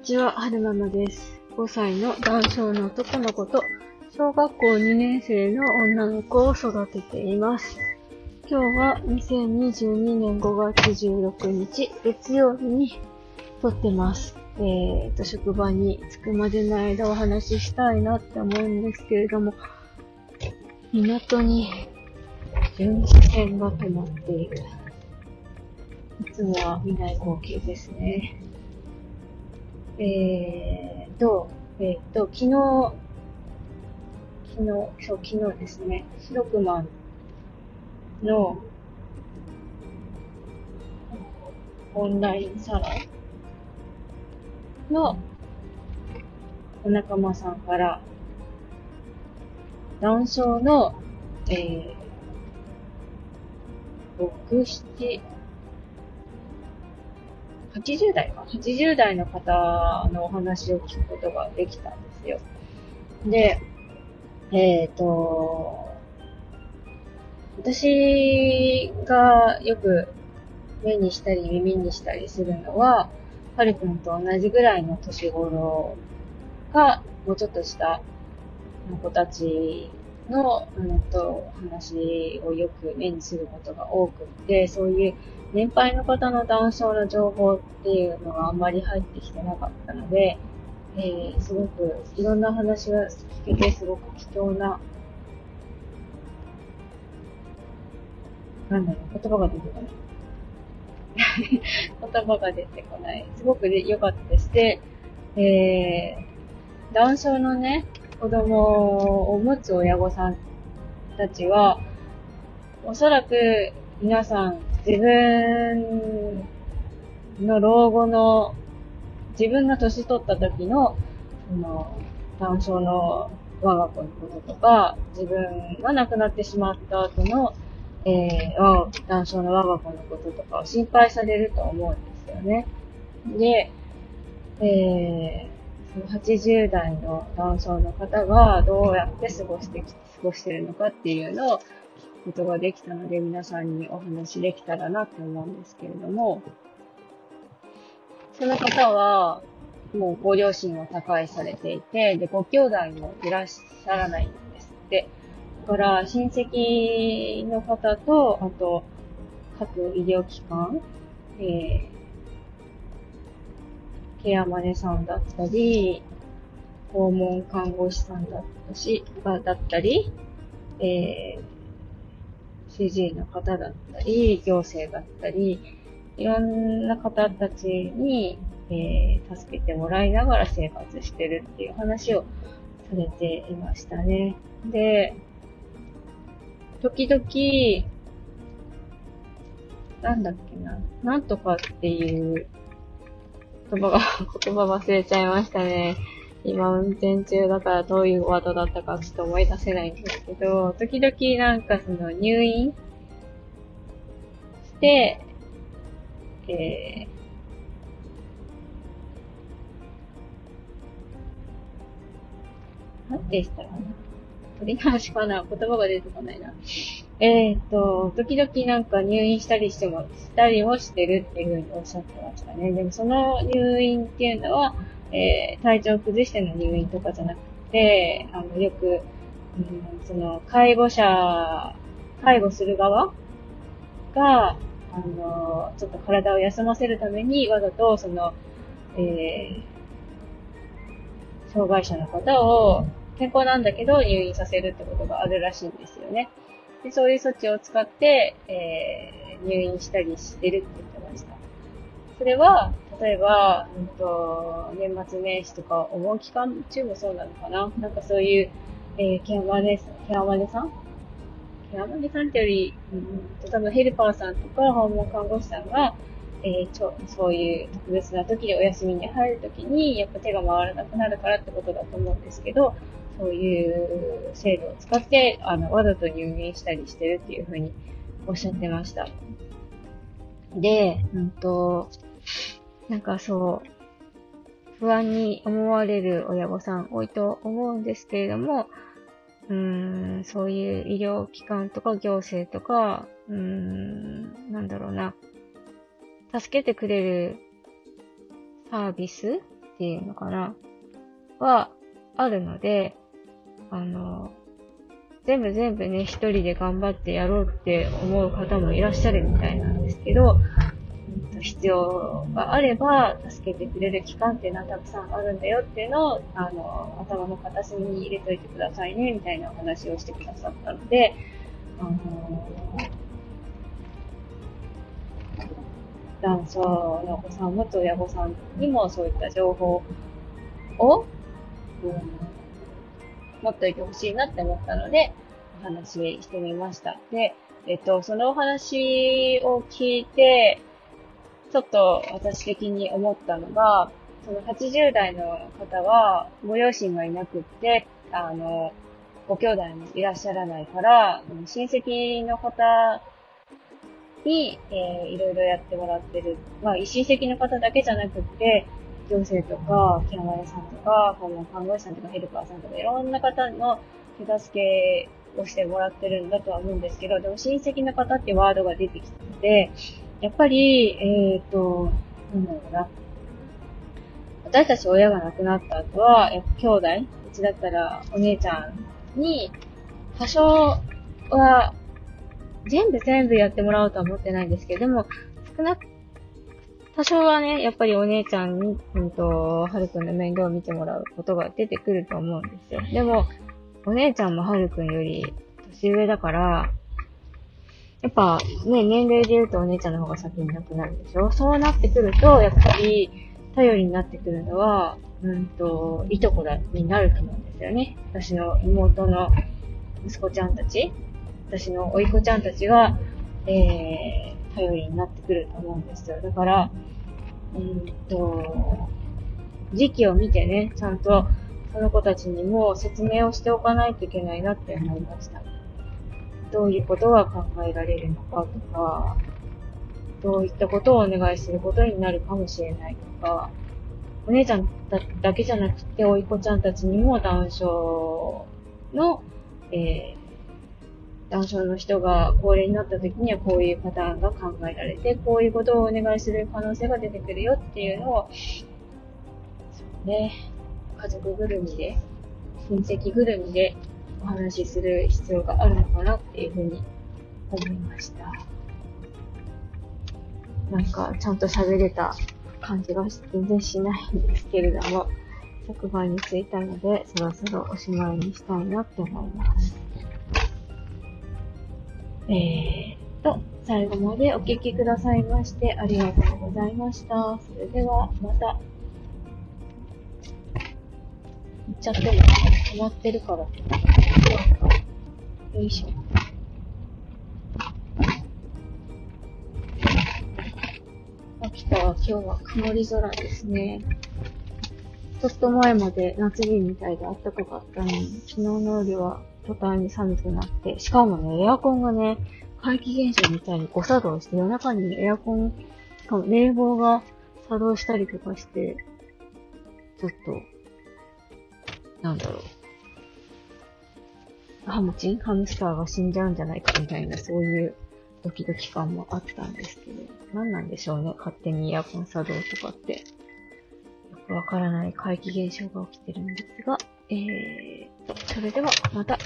にちは、はるままです。5歳の男性の男の子と、小学校2年生の女の子を育てています。今日は2022年5月16日、月曜日に撮ってます。えーと、職場に着くまでの間お話ししたいなって思うんですけれども、港に巡視船が止まっている。いつもは見ない光景ですね。えーと、えーと、昨日、昨日、そう、昨日ですね、白熊のオンラインサロンのお仲間さんから、男性の、えー、6、7、80代か ?80 代の方のお話を聞くことができたんですよ。で、えっ、ー、と、私がよく目にしたり耳にしたりするのは、はるくんと同じぐらいの年頃か、もうちょっとした子たちの、うんと、話をよく目にすることが多くて、そういう年配の方の男性の情報っていうのがあんまり入ってきてなかったので、えー、すごくいろんな話が聞けてすごく貴重な、なんだろう、言葉が出てこない。言葉が出てこない。すごく良かったです。で、えー、男性のね、子供を持つ親御さんたちは、おそらく皆さん自分の老後の、自分が年取った時の、その、男性の我が子のこととか、自分が亡くなってしまった後の、えー、男性の我が子のこととかを心配されると思うんですよね。で、え80代の男性の方がどうやって過ごしてき、過ごしてるのかっていうのを聞くことができたので、皆さんにお話できたらなと思うんですけれども、その方は、もうご両親を他界されていて、で、ご兄弟もいらっしゃらないんですって。だから、親戚の方と、あと、各医療機関、えー、ケアマネさんだったり、訪問看護師さんだったし、だったり、えー、主治医の方だったり、行政だったり、いろんな方たちに、えー、助けてもらいながら生活してるっていう話をされていましたね。で、時々、なんだっけな、なんとかっていう言葉が、言葉忘れちゃいましたね。今運転中だからどういうワードだったかちょっと思い出せないんですけど、時々なんかその入院して、えー、なんでしたかな取り直しかな言葉が出てこないな。えっ、と、時々なんか入院したりしても、したりもしてるっていうふうにおっしゃってましたね。でもその入院っていうのは、えー、体調を崩しての入院とかじゃなくて、あの、よく、うん、その、介護者、介護する側が、あの、ちょっと体を休ませるために、わざと、その、えー、障害者の方を、健康なんだけど入院させるってことがあるらしいんですよね。でそういう措置を使って、えー、入院したりしてるって言ってました。それは、例えば、うんと、年末年始とかお盆期間中もそうなのかな？なんかそういう、えー、ケアマネさん、ケアマネさん？ケアマネさんってより、うん、多分ヘルパーさんとか訪問看護師さんが、えー、ちょそういう特別な時でお休みに入る時に、やっぱ手が回らなくなるからってことだと思うんですけど、そういう制度を使って、あの、わざと入院したりしてるっていうふうにおっしゃってました。で、うんと、なんかそう、不安に思われる親御さん多いと思うんですけれども、うーん、そういう医療機関とか行政とか、うーん、なんだろうな、助けてくれるサービスっっていうのかなはあるので、あの、全部全部ね、一人で頑張ってやろうって思う方もいらっしゃるみたいなんですけど、必要があれば、助けてくれる期間っていうのはたくさんあるんだよっていうのを、あの、頭の片隅に入れといてくださいね、みたいなお話をしてくださったので、あの、男性のお子さんを持つ親御さんにもそういった情報を、うん、持っておいてほしいなって思ったので、お話ししてみました。で、えっと、そのお話を聞いて、ちょっと私的に思ったのが、その80代の方は、ご両親がいなくって、あの、ご兄弟もいらっしゃらないから、親戚の方に、えー、いろいろやってもらってる。まあ、親戚の方だけじゃなくって、行政とか、ケアマネさんとか、看護師さんとかヘルパーさんとか、いろんな方の手助けをしてもらってるんだとは思うんですけど、でも親戚の方ってワードが出てきたので、やっぱり、えっ、ー、と、なんだろうな。私たち親が亡くなった後は、やっぱ兄弟、うちだったらお姉ちゃんに、多少は、全部全部やってもらおうとは思ってないんですけど、でも、少なく、多少はね、やっぱりお姉ちゃんに、うんと、はるくんの面倒を見てもらうことが出てくると思うんですよ。でも、お姉ちゃんもはるくんより年上だから、やっぱね、年齢で言うとお姉ちゃんの方が先に亡くなるでしょ？そうなってくると、やっぱり頼りになってくるのは、うんと、いとこだ、になると思うんですよね。私の妹の息子ちゃんたち、私の甥い子ちゃんたちが、えー、頼りになってくると思うんですよ。だから、うんと、時期を見てね、ちゃんとその子たちにも説明をしておかないといけないなって思いました。どういうことが考えられるのかとか、どういったことをお願いすることになるかもしれないとか、お姉ちゃんだけじゃなくて、おいこちゃんたちにもダウン症の、えー、ダウン症の人が高齢になった時にはこういうパターンが考えられて、こういうことをお願いする可能性が出てくるよっていうのを、そうね、家族ぐるみで、親戚ぐるみでお話しする必要があるのかなっていうふうに思いました。なんか、ちゃんと喋れた感じが全然しないんですけれども、職場に着いたので、そろそろおしまいにしたいなって思います。えーと、最後までお聴きくださいましてありがとうございました。それでは、また。行っちゃっても止まってるから。よいしょ。秋田は今日は曇り空ですね。ちょっと前まで夏日みたいで暖かかったのに、昨日の夜は途端に寒くなって、しかもね、エアコンがね、怪奇現象みたいに誤作動して、夜中にエアコン、しかも冷房が作動したりとかして、ちょっとなんだろう。ハムチン？ハムスターが死んじゃうんじゃないかみたいな、そういうドキドキ感もあったんですけど、何なんでしょうね、勝手にエアコン作動とかって。よくわからない怪奇現象が起きてるんですが、えー、それではまた。